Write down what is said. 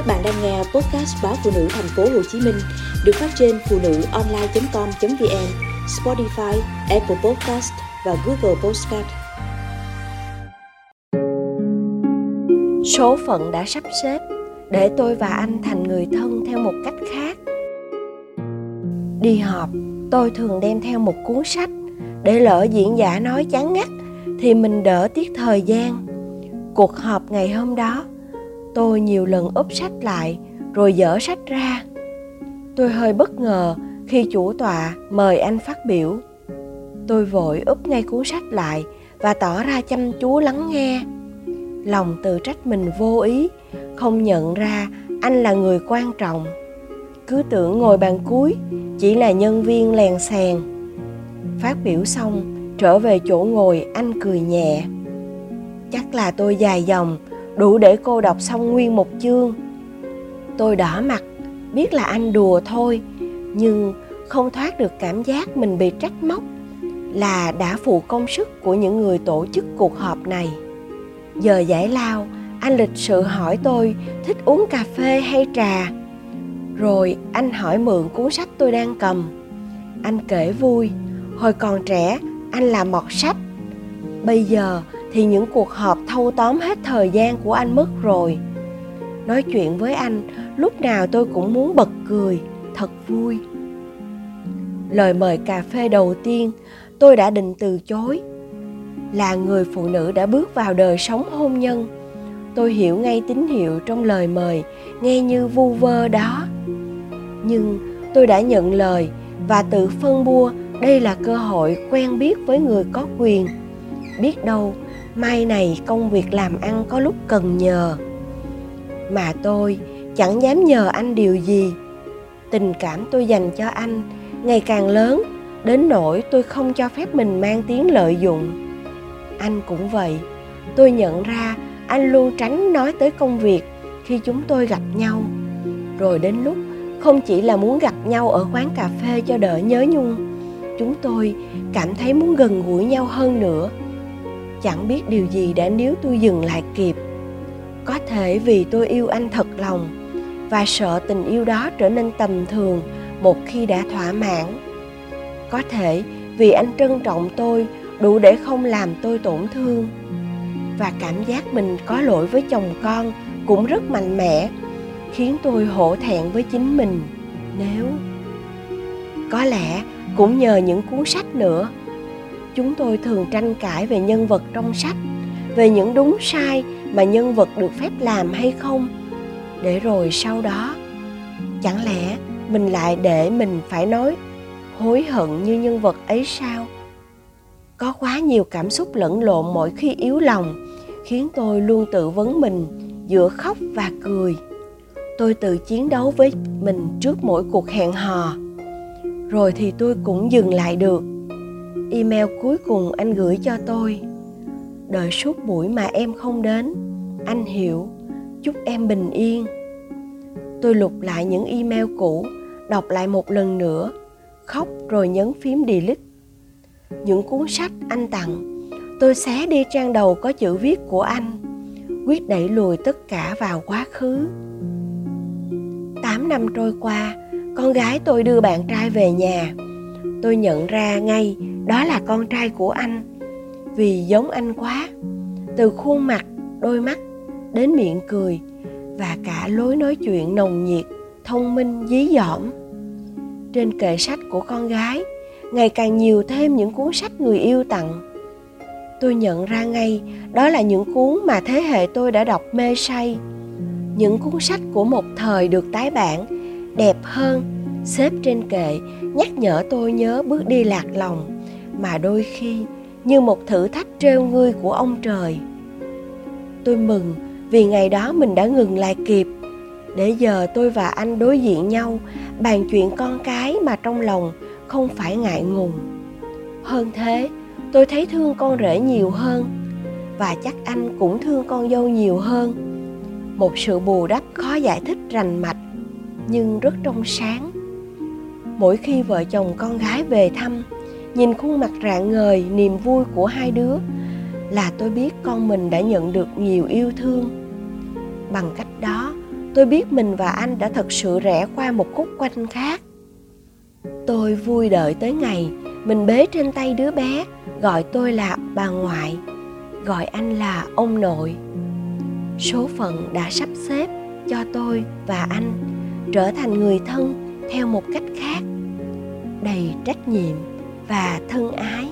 Các bạn đang nghe podcast báo phụ nữ thành phố Hồ Chí Minh được phát trên phụ nữ online.com.vn, Spotify, Apple Podcast và Google Podcast. Số phận đã sắp xếp để tôi và anh thành người thân theo một cách khác. Đi họp, tôi thường đem theo một cuốn sách để lỡ diễn giả nói chán ngắt thì mình đỡ tiết thời gian. Cuộc họp ngày hôm đó, tôi nhiều lần úp sách lại, rồi dở sách ra. Tôi hơi bất ngờ khi chủ tọa mời anh phát biểu. Tôi vội úp ngay cuốn sách lại và tỏ ra chăm chú lắng nghe. Lòng tự trách mình vô ý, không nhận ra anh là người quan trọng. Cứ tưởng ngồi bàn cuối, chỉ là nhân viên lèn xèn phát biểu xong, trở về chỗ ngồi, anh cười nhẹ. Chắc là tôi dài dòng đủ để cô đọc xong nguyên một chương. Tôi đỏ mặt, biết là anh đùa thôi, nhưng không thoát được cảm giác mình bị trách móc là đã phụ công sức của những người tổ chức cuộc họp này. Giờ giải lao, anh lịch sự hỏi tôi thích uống cà phê hay trà. Rồi anh hỏi mượn cuốn sách tôi đang cầm. Anh kể vui, hồi còn trẻ, anh là mọt sách. Bây giờ thì những cuộc họp thâu tóm hết thời gian của anh mất rồi. Nói chuyện với anh, lúc nào tôi cũng muốn bật cười, thật vui. Lời mời cà phê đầu tiên, tôi đã định từ chối. Là người phụ nữ đã bước vào đời sống hôn nhân, tôi hiểu ngay tín hiệu trong lời mời, nghe như vu vơ đó. Nhưng tôi đã nhận lời và tự phân bua đây là cơ hội quen biết với người có quyền. Biết đâu mai này công việc làm ăn có lúc cần nhờ. Mà tôi chẳng dám nhờ anh điều gì. Tình cảm tôi dành cho anh ngày càng lớn, đến nỗi tôi không cho phép mình mang tiếng lợi dụng. Anh cũng vậy, tôi nhận ra anh luôn tránh nói tới công việc khi chúng tôi gặp nhau. Rồi đến lúc không chỉ là muốn gặp nhau ở quán cà phê cho đỡ nhớ nhung, chúng tôi cảm thấy muốn gần gũi nhau hơn nữa chẳng biết điều gì đã níu tôi dừng lại kịp. Có thể vì tôi yêu anh thật lòng, và sợ tình yêu đó trở nên tầm thường một khi đã thỏa mãn. Có thể vì anh trân trọng tôi đủ để không làm tôi tổn thương, và cảm giác mình có lỗi với chồng con cũng rất mạnh mẽ, khiến tôi hổ thẹn với chính mình. Nếu có lẽ cũng nhờ những cuốn sách nữa chúng tôi thường tranh cãi về nhân vật trong sách, về những đúng sai mà nhân vật được phép làm hay không. Để rồi sau đó, chẳng lẽ mình lại để mình phải nói hối hận như nhân vật ấy sao? Có quá nhiều cảm xúc lẫn lộn mỗi khi yếu lòng, khiến tôi luôn tự vấn mình giữa khóc và cười. Tôi tự chiến đấu với mình trước mỗi cuộc hẹn hò. Rồi thì tôi cũng dừng lại được email cuối cùng anh gửi cho tôi. Đợi suốt buổi mà em không đến, anh hiểu. Chúc em bình yên. Tôi lục lại những email cũ, đọc lại một lần nữa. Khóc rồi nhấn phím delete. Những cuốn sách anh tặng, tôi xé đi trang đầu có chữ viết của anh. Quyết đẩy lùi tất cả vào quá khứ. Tám năm trôi qua, con gái tôi đưa bạn trai về nhà tôi nhận ra ngay, đó là con trai của anh. Vì giống anh quá, từ khuôn mặt, đôi mắt, đến miệng cười, và cả lối nói chuyện nồng nhiệt, thông minh, dí dỏm. Trên kệ sách của con gái, ngày càng nhiều thêm những cuốn sách người yêu tặng. Tôi nhận ra ngay, đó là những cuốn mà thế hệ tôi đã đọc mê say. Những cuốn sách của một thời được tái bản, đẹp hơn, xếp trên kệ nhắc nhở tôi nhớ bước đi lạc lòng, mà đôi khi như một thử thách trêu ngươi của ông trời. Tôi mừng vì ngày đó mình đã ngừng lại kịp. Để giờ tôi và anh đối diện nhau, bàn chuyện con cái mà trong lòng không phải ngại ngùng. Hơn thế, tôi thấy thương con rể nhiều hơn, và chắc anh cũng thương con dâu nhiều hơn. Một sự bù đắp khó giải thích rành mạch, nhưng rất trong sáng mỗi khi vợ chồng con gái về thăm, nhìn khuôn mặt rạng ngời, niềm vui của hai đứa, là tôi biết con mình đã nhận được nhiều yêu thương. Bằng cách đó, tôi biết mình và anh đã thật sự rẽ qua một khúc quanh khác. Tôi vui đợi tới ngày, mình bế trên tay đứa bé, gọi tôi là bà ngoại, gọi anh là ông nội. Số phận đã sắp xếp cho tôi và anh trở thành người thân theo một cách khác đầy trách nhiệm và thân ái.